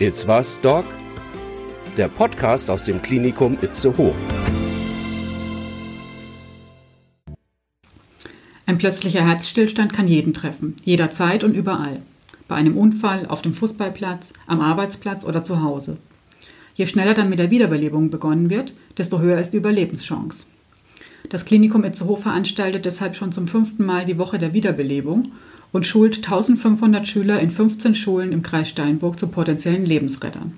It's was, Doc? Der Podcast aus dem Klinikum Itzehoe. Ein plötzlicher Herzstillstand kann jeden treffen, jederzeit und überall. Bei einem Unfall, auf dem Fußballplatz, am Arbeitsplatz oder zu Hause. Je schneller dann mit der Wiederbelebung begonnen wird, desto höher ist die Überlebenschance. Das Klinikum Itzehoe veranstaltet deshalb schon zum fünften Mal die Woche der Wiederbelebung und schult 1500 Schüler in 15 Schulen im Kreis Steinburg zu potenziellen Lebensrettern.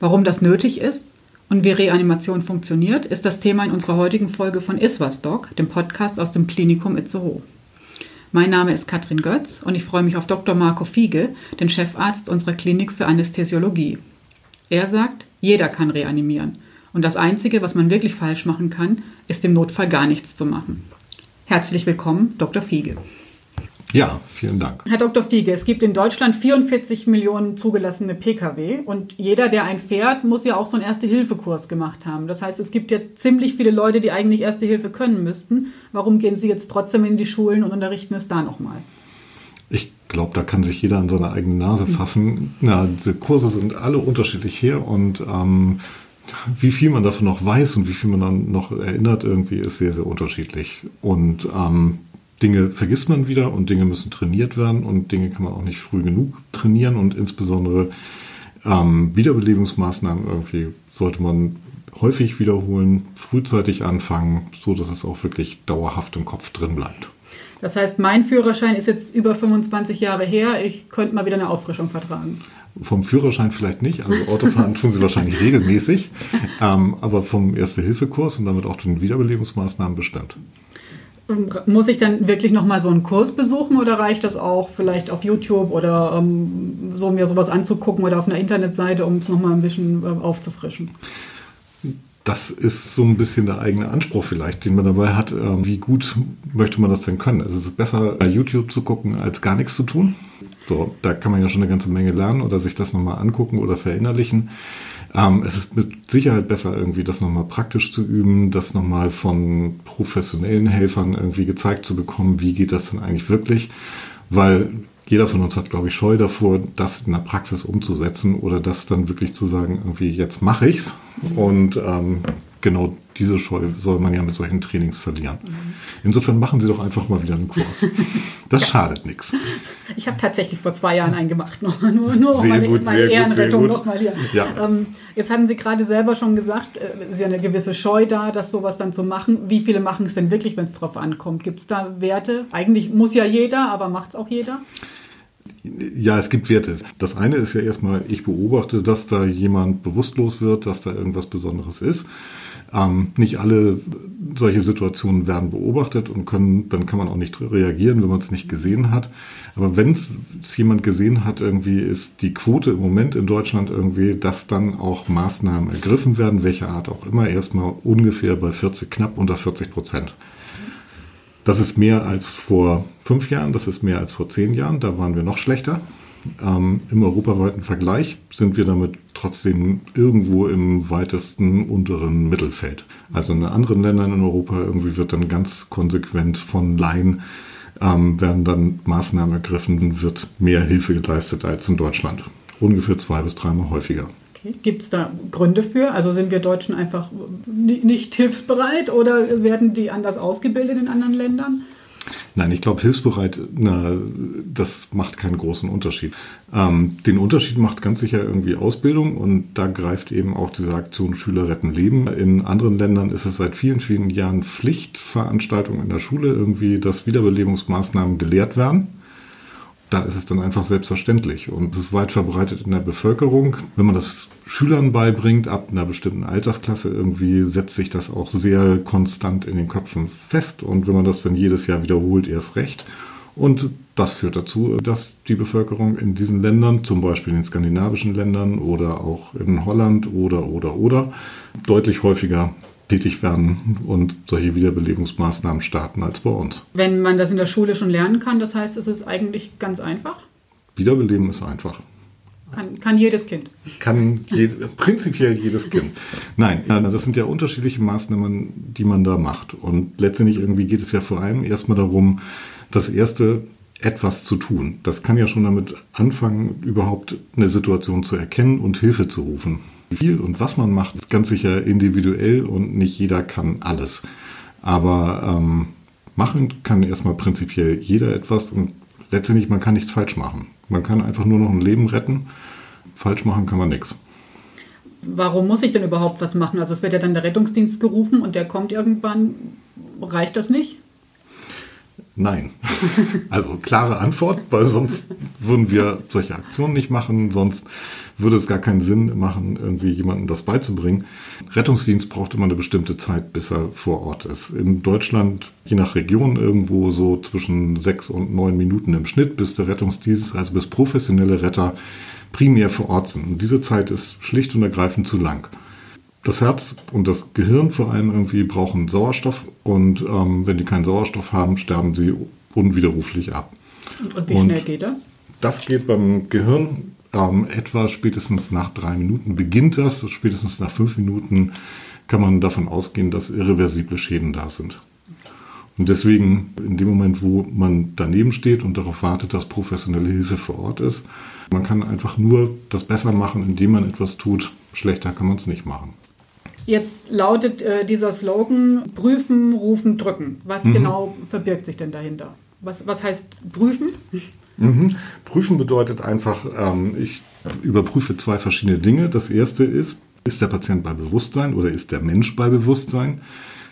Warum das nötig ist und wie Reanimation funktioniert, ist das Thema in unserer heutigen Folge von Iswas Doc, dem Podcast aus dem Klinikum Itzehoe. Mein Name ist Katrin Götz und ich freue mich auf Dr. Marco Fiege, den Chefarzt unserer Klinik für Anästhesiologie. Er sagt, jeder kann reanimieren und das Einzige, was man wirklich falsch machen kann, ist im Notfall gar nichts zu machen. Herzlich willkommen, Dr. Fiege. Ja, vielen Dank. Herr Dr. Fiege, es gibt in Deutschland 44 Millionen zugelassene Pkw und jeder, der einen fährt, muss ja auch so einen Erste-Hilfe-Kurs gemacht haben. Das heißt, es gibt ja ziemlich viele Leute, die eigentlich Erste Hilfe können müssten. Warum gehen Sie jetzt trotzdem in die Schulen und unterrichten es da nochmal? Ich glaube, da kann sich jeder an seine eigene Nase fassen. Ja, die Kurse sind alle unterschiedlich her und ähm, wie viel man davon noch weiß und wie viel man dann noch erinnert, irgendwie ist sehr, sehr unterschiedlich. Und ähm, Dinge vergisst man wieder und Dinge müssen trainiert werden und Dinge kann man auch nicht früh genug trainieren und insbesondere ähm, Wiederbelebungsmaßnahmen irgendwie sollte man häufig wiederholen, frühzeitig anfangen, so dass es auch wirklich dauerhaft im Kopf drin bleibt. Das heißt, mein Führerschein ist jetzt über 25 Jahre her. Ich könnte mal wieder eine Auffrischung vertragen. Vom Führerschein vielleicht nicht, also Autofahren tun sie wahrscheinlich regelmäßig, ähm, aber vom Erste-Hilfe-Kurs und damit auch den Wiederbelebungsmaßnahmen bestimmt. Muss ich dann wirklich nochmal so einen Kurs besuchen oder reicht das auch vielleicht auf YouTube oder ähm, so mir sowas anzugucken oder auf einer Internetseite, um es nochmal ein bisschen äh, aufzufrischen? Das ist so ein bisschen der eigene Anspruch vielleicht, den man dabei hat. Ähm, wie gut möchte man das denn können? Also es ist besser, YouTube zu gucken, als gar nichts zu tun. So, da kann man ja schon eine ganze Menge lernen oder sich das nochmal angucken oder verinnerlichen. Ähm, es ist mit Sicherheit besser, irgendwie das nochmal praktisch zu üben, das nochmal von professionellen Helfern irgendwie gezeigt zu bekommen, wie geht das denn eigentlich wirklich, weil jeder von uns hat, glaube ich, Scheu davor, das in der Praxis umzusetzen oder das dann wirklich zu sagen, irgendwie jetzt mache ich's. Und ähm, genau diese Scheu soll man ja mit solchen Trainings verlieren. Insofern machen Sie doch einfach mal wieder einen Kurs. Das schadet nichts. Ich habe tatsächlich vor zwei Jahren einen gemacht, nur, nur, sehr meine, gut, meine sehr Ehrenrettung gut, sehr nochmal hier. Ja. Ähm, jetzt hatten Sie gerade selber schon gesagt, äh, es ist ja eine gewisse Scheu da, das sowas dann zu machen. Wie viele machen es denn wirklich, wenn es drauf ankommt? Gibt es da Werte? Eigentlich muss ja jeder, aber macht es auch jeder? Ja, es gibt Werte. Das eine ist ja erstmal, ich beobachte, dass da jemand bewusstlos wird, dass da irgendwas Besonderes ist. Ähm, nicht alle solche Situationen werden beobachtet und können, dann kann man auch nicht reagieren, wenn man es nicht gesehen hat. Aber wenn es jemand gesehen hat, irgendwie ist die Quote im Moment in Deutschland irgendwie, dass dann auch Maßnahmen ergriffen werden, welcher Art auch immer, erstmal ungefähr bei 40, knapp unter 40 Prozent. Das ist mehr als vor fünf Jahren, das ist mehr als vor zehn Jahren, da waren wir noch schlechter. Ähm, Im europaweiten Vergleich sind wir damit trotzdem irgendwo im weitesten unteren Mittelfeld. Also in anderen Ländern in Europa irgendwie wird dann ganz konsequent von Laien ähm, werden dann Maßnahmen ergriffen, wird mehr Hilfe geleistet als in Deutschland. Ungefähr zwei bis dreimal häufiger. Gibt es da Gründe für? Also sind wir Deutschen einfach nicht hilfsbereit oder werden die anders ausgebildet in anderen Ländern? Nein, ich glaube, hilfsbereit, na, das macht keinen großen Unterschied. Ähm, den Unterschied macht ganz sicher irgendwie Ausbildung und da greift eben auch diese Aktion Schüler retten Leben. In anderen Ländern ist es seit vielen, vielen Jahren Pflichtveranstaltung in der Schule irgendwie, dass Wiederbelebungsmaßnahmen gelehrt werden da ist es dann einfach selbstverständlich und es ist weit verbreitet in der Bevölkerung. Wenn man das Schülern beibringt, ab einer bestimmten Altersklasse irgendwie, setzt sich das auch sehr konstant in den Köpfen fest und wenn man das dann jedes Jahr wiederholt, erst recht. Und das führt dazu, dass die Bevölkerung in diesen Ländern, zum Beispiel in den skandinavischen Ländern oder auch in Holland oder, oder, oder, deutlich häufiger tätig werden und solche Wiederbelebungsmaßnahmen starten als bei uns. Wenn man das in der Schule schon lernen kann, das heißt, es ist eigentlich ganz einfach? Wiederbeleben ist einfach. Kann, kann jedes Kind. Kann je, prinzipiell jedes Kind. Nein, das sind ja unterschiedliche Maßnahmen, die man da macht. Und letztendlich irgendwie geht es ja vor allem erstmal darum, das erste etwas zu tun. Das kann ja schon damit anfangen, überhaupt eine Situation zu erkennen und Hilfe zu rufen. Wie viel und was man macht, ist ganz sicher individuell und nicht jeder kann alles. Aber ähm, machen kann erstmal prinzipiell jeder etwas und letztendlich man kann nichts falsch machen. Man kann einfach nur noch ein Leben retten. Falsch machen kann man nichts. Warum muss ich denn überhaupt was machen? Also es wird ja dann der Rettungsdienst gerufen und der kommt irgendwann. Reicht das nicht? Nein. Also klare Antwort, weil sonst würden wir solche Aktionen nicht machen, sonst würde es gar keinen Sinn machen, irgendwie jemandem das beizubringen. Rettungsdienst braucht immer eine bestimmte Zeit, bis er vor Ort ist. In Deutschland, je nach Region, irgendwo so zwischen sechs und neun Minuten im Schnitt, bis der Rettungsdienst, also bis professionelle Retter primär vor Ort sind. Und diese Zeit ist schlicht und ergreifend zu lang. Das Herz und das Gehirn vor allem irgendwie brauchen Sauerstoff und ähm, wenn die keinen Sauerstoff haben, sterben sie unwiderruflich ab. Und, wie und schnell geht das? Das geht beim Gehirn ähm, etwa spätestens nach drei Minuten beginnt das. Spätestens nach fünf Minuten kann man davon ausgehen, dass irreversible Schäden da sind. Und deswegen, in dem Moment, wo man daneben steht und darauf wartet, dass professionelle Hilfe vor Ort ist, man kann einfach nur das besser machen, indem man etwas tut. Schlechter kann man es nicht machen. Jetzt lautet äh, dieser Slogan prüfen, rufen, drücken. Was mhm. genau verbirgt sich denn dahinter? Was, was heißt prüfen? Mhm. Prüfen bedeutet einfach, ähm, ich überprüfe zwei verschiedene Dinge. Das erste ist, ist der Patient bei Bewusstsein oder ist der Mensch bei Bewusstsein?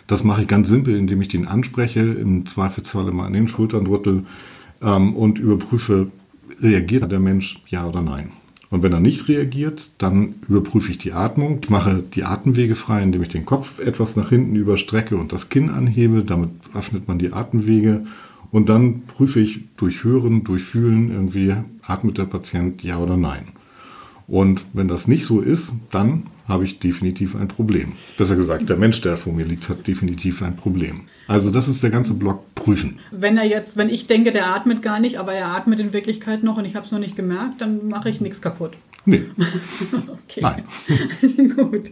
Das mache ich ganz simpel, indem ich den anspreche, im Zweifelsfall immer an den Schultern rüttel ähm, und überprüfe, reagiert der Mensch ja oder nein. Und wenn er nicht reagiert, dann überprüfe ich die Atmung. Mache die Atemwege frei, indem ich den Kopf etwas nach hinten überstrecke und das Kinn anhebe. Damit öffnet man die Atemwege. Und dann prüfe ich durch Hören, durch Fühlen irgendwie, atmet der Patient ja oder nein. Und wenn das nicht so ist, dann habe ich definitiv ein Problem. Besser gesagt, der Mensch, der vor mir liegt, hat definitiv ein Problem. Also das ist der ganze Block prüfen. Wenn er jetzt, wenn ich denke, der atmet gar nicht, aber er atmet in Wirklichkeit noch und ich habe es noch nicht gemerkt, dann mache ich nichts kaputt. Nee. okay. Nein. Gut.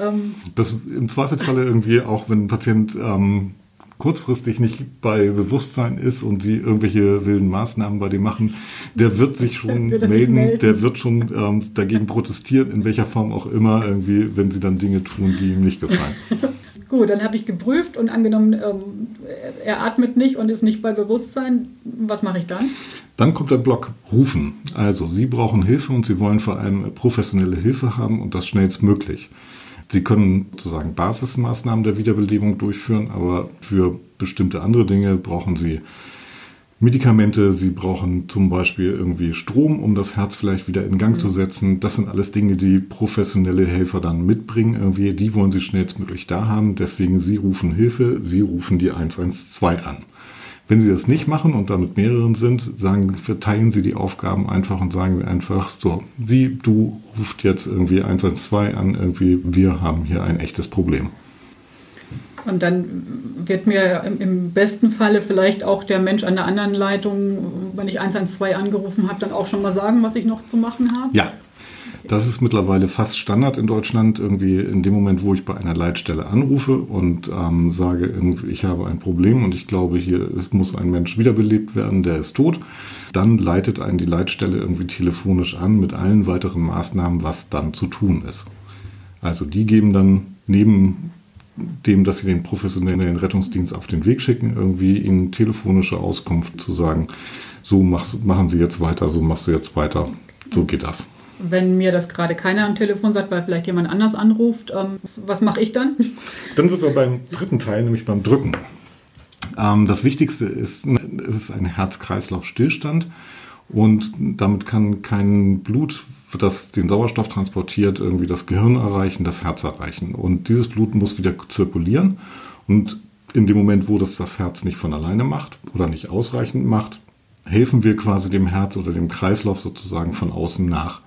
Ähm. Das im Zweifelsfalle irgendwie auch, wenn ein Patient ähm, kurzfristig nicht bei Bewusstsein ist und sie irgendwelche wilden Maßnahmen bei dem machen, der wird sich schon melden, melden, der wird schon ähm, dagegen protestieren, in welcher Form auch immer, irgendwie, wenn sie dann Dinge tun, die ihm nicht gefallen. Gut, dann habe ich geprüft und angenommen, ähm, er atmet nicht und ist nicht bei Bewusstsein. Was mache ich dann? Dann kommt der Block Rufen. Also Sie brauchen Hilfe und Sie wollen vor allem professionelle Hilfe haben und das schnellstmöglich. Sie können sozusagen Basismaßnahmen der Wiederbelebung durchführen, aber für bestimmte andere Dinge brauchen Sie Medikamente, Sie brauchen zum Beispiel irgendwie Strom, um das Herz vielleicht wieder in Gang mhm. zu setzen. Das sind alles Dinge, die professionelle Helfer dann mitbringen. Irgendwie, die wollen Sie schnellstmöglich da haben. Deswegen Sie rufen Hilfe, Sie rufen die 112 an. Wenn Sie das nicht machen und damit mehreren sind, sagen, verteilen Sie die Aufgaben einfach und sagen Sie einfach, so, Sie, du ruft jetzt irgendwie 112 an, irgendwie, wir haben hier ein echtes Problem. Und dann wird mir im besten Falle vielleicht auch der Mensch an der anderen Leitung, wenn ich 112 angerufen habe, dann auch schon mal sagen, was ich noch zu machen habe? Ja, das ist mittlerweile fast Standard in Deutschland. Irgendwie in dem Moment, wo ich bei einer Leitstelle anrufe und ähm, sage, ich habe ein Problem und ich glaube, hier ist, muss ein Mensch wiederbelebt werden, der ist tot, dann leitet einen die Leitstelle irgendwie telefonisch an mit allen weiteren Maßnahmen, was dann zu tun ist. Also die geben dann neben dem, dass sie den professionellen Rettungsdienst auf den Weg schicken, irgendwie ihnen telefonische Auskunft zu sagen, so machst, machen Sie jetzt weiter, so machst du jetzt weiter, so geht das wenn mir das gerade keiner am Telefon sagt, weil vielleicht jemand anders anruft, ähm, was mache ich dann? Dann sind wir beim dritten Teil, nämlich beim Drücken. Ähm, das Wichtigste ist, es ist ein Herz-Kreislauf-Stillstand und damit kann kein Blut, das den Sauerstoff transportiert, irgendwie das Gehirn erreichen, das Herz erreichen. Und dieses Blut muss wieder zirkulieren und in dem Moment, wo das das Herz nicht von alleine macht oder nicht ausreichend macht, helfen wir quasi dem Herz oder dem Kreislauf sozusagen von außen nach.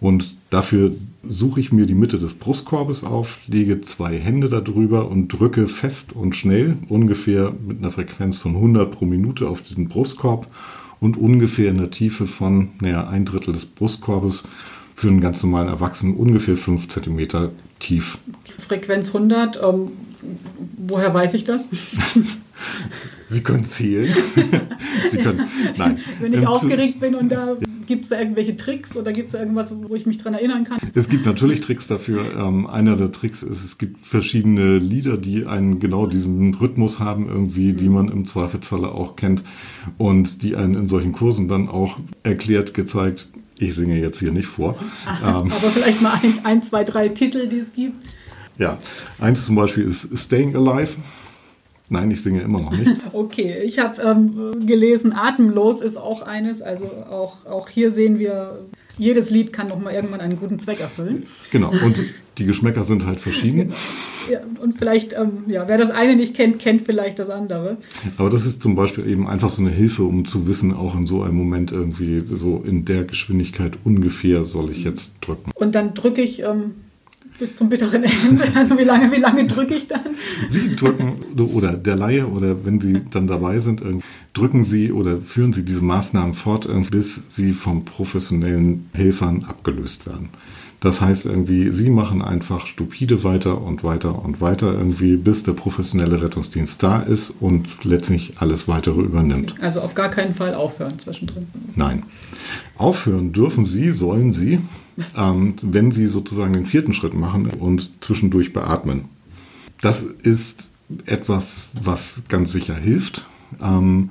Und dafür suche ich mir die Mitte des Brustkorbes auf, lege zwei Hände darüber und drücke fest und schnell, ungefähr mit einer Frequenz von 100 pro Minute auf diesen Brustkorb und ungefähr in der Tiefe von naja, ein Drittel des Brustkorbes für einen ganz normalen Erwachsenen ungefähr 5 cm tief. Frequenz 100, ähm, woher weiß ich das? Sie können zählen. Sie können, nein. Wenn ich Ähm, aufgeregt bin und da gibt es da irgendwelche Tricks oder gibt es da irgendwas, wo ich mich dran erinnern kann? Es gibt natürlich Tricks dafür. Ähm, einer der Tricks ist, es gibt verschiedene Lieder, die einen genau diesen Rhythmus haben, irgendwie, die man im Zweifelsfalle auch kennt und die einen in solchen Kursen dann auch erklärt, gezeigt. Ich singe jetzt hier nicht vor. Ähm, Aber vielleicht mal ein, ein, zwei, drei Titel, die es gibt. ja, eins zum Beispiel ist Staying Alive. Nein, ich singe immer noch nicht. Okay, ich habe ähm, gelesen, Atemlos ist auch eines. Also auch, auch hier sehen wir, jedes Lied kann noch mal irgendwann einen guten Zweck erfüllen. Genau. Und die Geschmäcker sind halt verschieden. Ja, und vielleicht, ähm, ja, wer das eine nicht kennt, kennt vielleicht das andere. Aber das ist zum Beispiel eben einfach so eine Hilfe, um zu wissen, auch in so einem Moment irgendwie so in der Geschwindigkeit ungefähr soll ich jetzt drücken. Und dann drücke ich ähm, bis zum bitteren Ende. Also wie lange, wie lange drücke ich dann? Sie drücken oder der Laie oder wenn Sie dann dabei sind, drücken Sie oder führen Sie diese Maßnahmen fort, bis sie von professionellen Helfern abgelöst werden. Das heißt irgendwie, Sie machen einfach stupide weiter und weiter und weiter irgendwie, bis der professionelle Rettungsdienst da ist und letztlich alles weitere übernimmt. Also auf gar keinen Fall aufhören zwischendrin. Nein. Aufhören dürfen Sie, sollen Sie, ähm, wenn Sie sozusagen den vierten Schritt machen und zwischendurch beatmen. Das ist etwas, was ganz sicher hilft, ähm,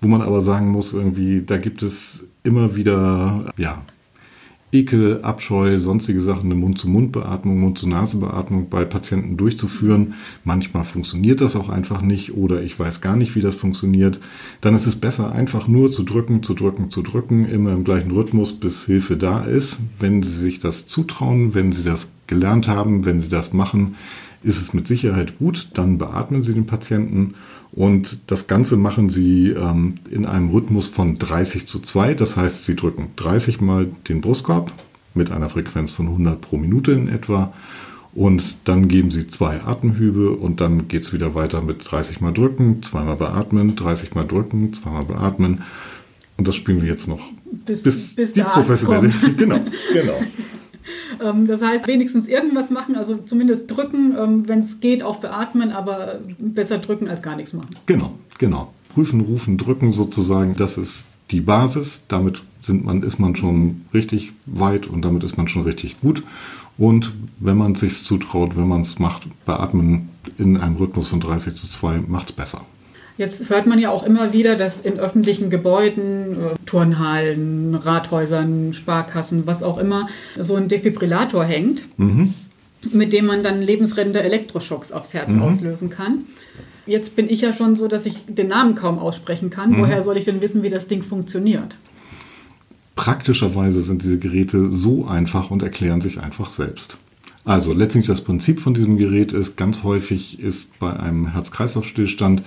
wo man aber sagen muss, irgendwie, da gibt es immer wieder, ja, Ekel, Abscheu, sonstige Sachen, eine Mund-zu-Mund-Beatmung, Mund-zu-Nase-Beatmung bei Patienten durchzuführen. Manchmal funktioniert das auch einfach nicht oder ich weiß gar nicht, wie das funktioniert. Dann ist es besser, einfach nur zu drücken, zu drücken, zu drücken, immer im gleichen Rhythmus, bis Hilfe da ist. Wenn Sie sich das zutrauen, wenn Sie das gelernt haben, wenn Sie das machen, ist es mit Sicherheit gut. Dann beatmen Sie den Patienten und das Ganze machen Sie ähm, in einem Rhythmus von 30 zu 2. Das heißt, Sie drücken 30 Mal den Brustkorb mit einer Frequenz von 100 pro Minute in etwa. Und dann geben Sie zwei Atemhübe und dann geht es wieder weiter mit 30 Mal drücken, zweimal beatmen, 30 Mal drücken, zweimal beatmen. Und das spielen wir jetzt noch Bis- bis die der Arzt professionelle. Genau, genau. Ähm, das heißt, wenigstens irgendwas machen, also zumindest drücken, ähm, wenn es geht, auch beatmen, aber besser drücken als gar nichts machen. Genau, genau. Prüfen, rufen, drücken sozusagen, das ist die Basis. Damit sind man, ist man schon richtig weit und damit ist man schon richtig gut. Und wenn man es sich zutraut, wenn man es macht, beatmen in einem Rhythmus von 30 zu 2, macht es besser. Jetzt hört man ja auch immer wieder, dass in öffentlichen Gebäuden, äh, Turnhallen, Rathäusern, Sparkassen, was auch immer, so ein Defibrillator hängt, mit dem man dann lebensrettende Elektroschocks aufs Herz auslösen kann. Jetzt bin ich ja schon so, dass ich den Namen kaum aussprechen kann. Woher soll ich denn wissen, wie das Ding funktioniert? Praktischerweise sind diese Geräte so einfach und erklären sich einfach selbst. Also letztlich das Prinzip von diesem Gerät ist, ganz häufig ist bei einem Herz-Kreislauf-Stillstand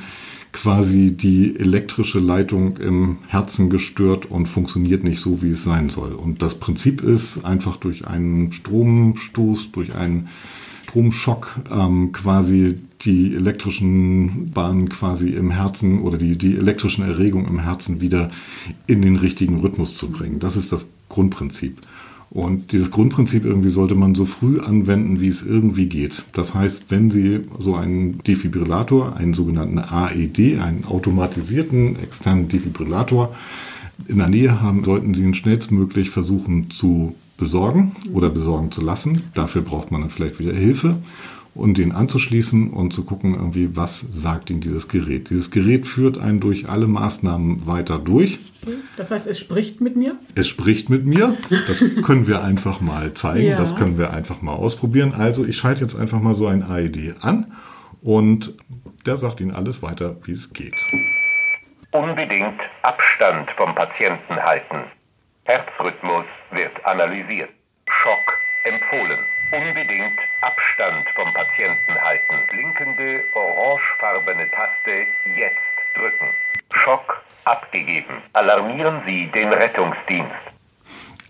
quasi die elektrische Leitung im Herzen gestört und funktioniert nicht so, wie es sein soll. Und das Prinzip ist einfach durch einen Stromstoß, durch einen Stromschock ähm, quasi die elektrischen Bahnen quasi im Herzen oder die, die elektrischen Erregung im Herzen wieder in den richtigen Rhythmus zu bringen. Das ist das Grundprinzip. Und dieses Grundprinzip irgendwie sollte man so früh anwenden, wie es irgendwie geht. Das heißt, wenn Sie so einen Defibrillator, einen sogenannten AED, einen automatisierten externen Defibrillator in der Nähe haben, sollten Sie ihn schnellstmöglich versuchen zu besorgen oder besorgen zu lassen. Dafür braucht man dann vielleicht wieder Hilfe und den anzuschließen und zu gucken, irgendwie, was sagt Ihnen dieses Gerät. Dieses Gerät führt einen durch alle Maßnahmen weiter durch. Das heißt, es spricht mit mir. Es spricht mit mir. Das können wir einfach mal zeigen. Ja. Das können wir einfach mal ausprobieren. Also ich schalte jetzt einfach mal so ein AED an und der sagt Ihnen alles weiter, wie es geht. Unbedingt Abstand vom Patienten halten. Herzrhythmus wird analysiert. Schock empfohlen. Unbedingt Abstand vom Patienten halten. Blinkende orangefarbene Taste jetzt drücken. Schock abgegeben. Alarmieren Sie den Rettungsdienst.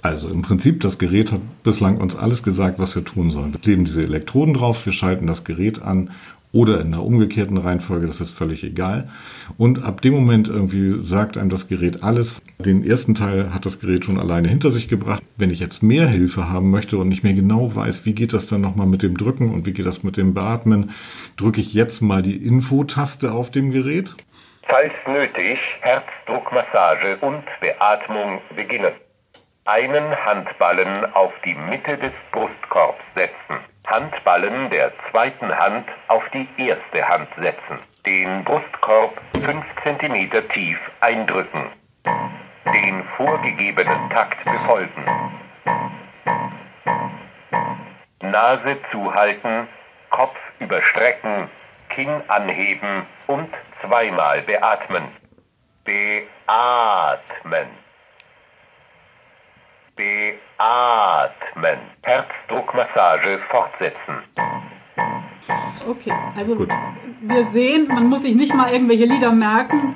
Also im Prinzip, das Gerät hat bislang uns alles gesagt, was wir tun sollen. Wir kleben diese Elektroden drauf, wir schalten das Gerät an oder in der umgekehrten Reihenfolge, das ist völlig egal. Und ab dem Moment irgendwie sagt einem das Gerät alles. Den ersten Teil hat das Gerät schon alleine hinter sich gebracht. Wenn ich jetzt mehr Hilfe haben möchte und nicht mehr genau weiß, wie geht das dann nochmal mit dem Drücken und wie geht das mit dem Beatmen, drücke ich jetzt mal die Infotaste auf dem Gerät. Falls nötig, Herzdruckmassage und Beatmung beginnen. Einen Handballen auf die Mitte des Brustkorbs setzen. Handballen der zweiten Hand auf die erste Hand setzen. Den Brustkorb 5 cm tief eindrücken. Den vorgegebenen Takt befolgen. Nase zuhalten, Kopf überstrecken, Kinn anheben und zweimal beatmen. Beatmen. Beatmen. Herzdruckmassage fortsetzen. Okay, also wir sehen, man muss sich nicht mal irgendwelche Lieder merken.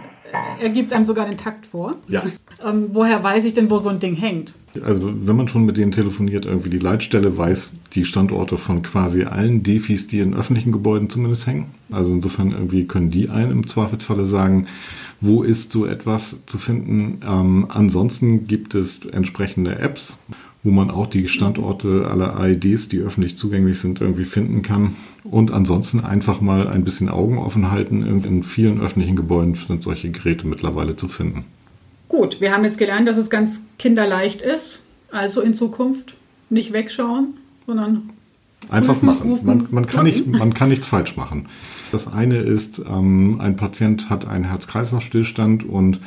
Er gibt einem sogar den Takt vor. Ja. Ähm, woher weiß ich denn, wo so ein Ding hängt? Also wenn man schon mit denen telefoniert, irgendwie die Leitstelle weiß die Standorte von quasi allen Defis, die in öffentlichen Gebäuden zumindest hängen. Also insofern irgendwie können die einen im Zweifelsfalle sagen, wo ist so etwas zu finden. Ähm, ansonsten gibt es entsprechende Apps, wo man auch die Standorte aller AEDs, die öffentlich zugänglich sind, irgendwie finden kann. Und ansonsten einfach mal ein bisschen Augen offen halten. In vielen öffentlichen Gebäuden sind solche Geräte mittlerweile zu finden. Gut, wir haben jetzt gelernt, dass es ganz kinderleicht ist. Also in Zukunft nicht wegschauen, sondern Einfach machen. Man, man, kann nicht, man kann nichts falsch machen. Das eine ist, ähm, ein Patient hat einen Herz-Kreislauf-Stillstand und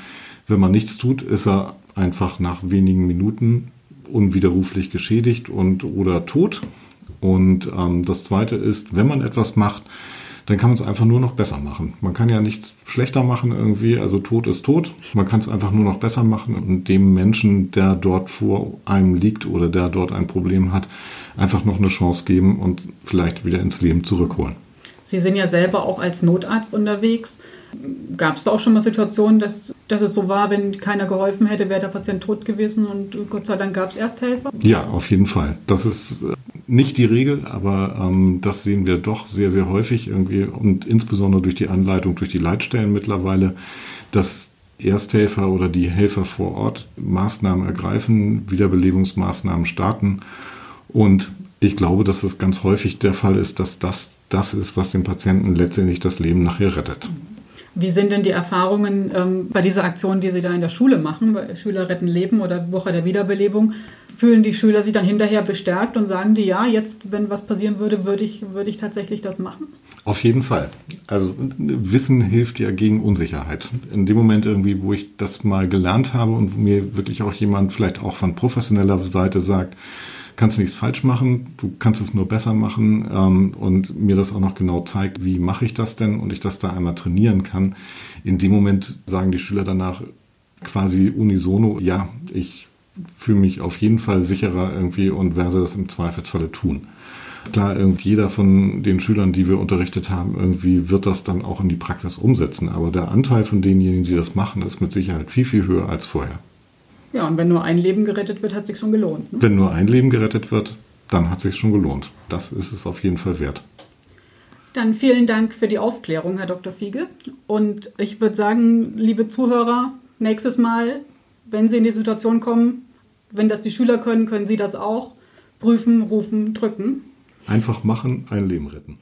wenn man nichts tut, ist er einfach nach wenigen Minuten unwiderruflich geschädigt und oder tot. Und ähm, das zweite ist, wenn man etwas macht, dann kann man es einfach nur noch besser machen. Man kann ja nichts schlechter machen irgendwie, also tot ist tot. Man kann es einfach nur noch besser machen und dem Menschen, der dort vor einem liegt oder der dort ein Problem hat, einfach noch eine Chance geben und vielleicht wieder ins Leben zurückholen. Sie sind ja selber auch als Notarzt unterwegs. Gab es da auch schon mal Situationen, dass, dass es so war, wenn keiner geholfen hätte, wäre der Patient tot gewesen und Gott sei Dank gab es Ersthelfer? Ja, auf jeden Fall. Das ist äh, nicht die Regel, aber ähm, das sehen wir doch sehr, sehr häufig irgendwie und insbesondere durch die Anleitung, durch die Leitstellen mittlerweile, dass Ersthelfer oder die Helfer vor Ort Maßnahmen ergreifen, Wiederbelebungsmaßnahmen starten. Und ich glaube, dass es ganz häufig der Fall ist, dass das das ist, was dem Patienten letztendlich das Leben nachher rettet. Wie sind denn die Erfahrungen ähm, bei dieser Aktion, die Sie da in der Schule machen, bei Schüler retten Leben oder Woche der Wiederbelebung? Fühlen die Schüler sich dann hinterher bestärkt und sagen die, ja, jetzt, wenn was passieren würde, würde ich, würde ich tatsächlich das machen? Auf jeden Fall. Also Wissen hilft ja gegen Unsicherheit. In dem Moment irgendwie, wo ich das mal gelernt habe und mir wirklich auch jemand vielleicht auch von professioneller Seite sagt, kannst nichts falsch machen, du kannst es nur besser machen ähm, und mir das auch noch genau zeigt, wie mache ich das denn und ich das da einmal trainieren kann. In dem Moment sagen die Schüler danach quasi unisono, ja, ich fühle mich auf jeden Fall sicherer irgendwie und werde das im Zweifelsfalle tun. Klar, jeder von den Schülern, die wir unterrichtet haben, irgendwie wird das dann auch in die Praxis umsetzen. Aber der Anteil von denjenigen, die das machen, ist mit Sicherheit viel, viel höher als vorher. Ja, und wenn nur ein Leben gerettet wird, hat sich schon gelohnt. Ne? Wenn nur ein Leben gerettet wird, dann hat sich schon gelohnt. Das ist es auf jeden Fall wert. Dann vielen Dank für die Aufklärung, Herr Dr. Fiege. Und ich würde sagen, liebe Zuhörer, nächstes Mal, wenn Sie in die Situation kommen, wenn das die Schüler können, können Sie das auch. Prüfen, rufen, drücken. Einfach machen, ein Leben retten.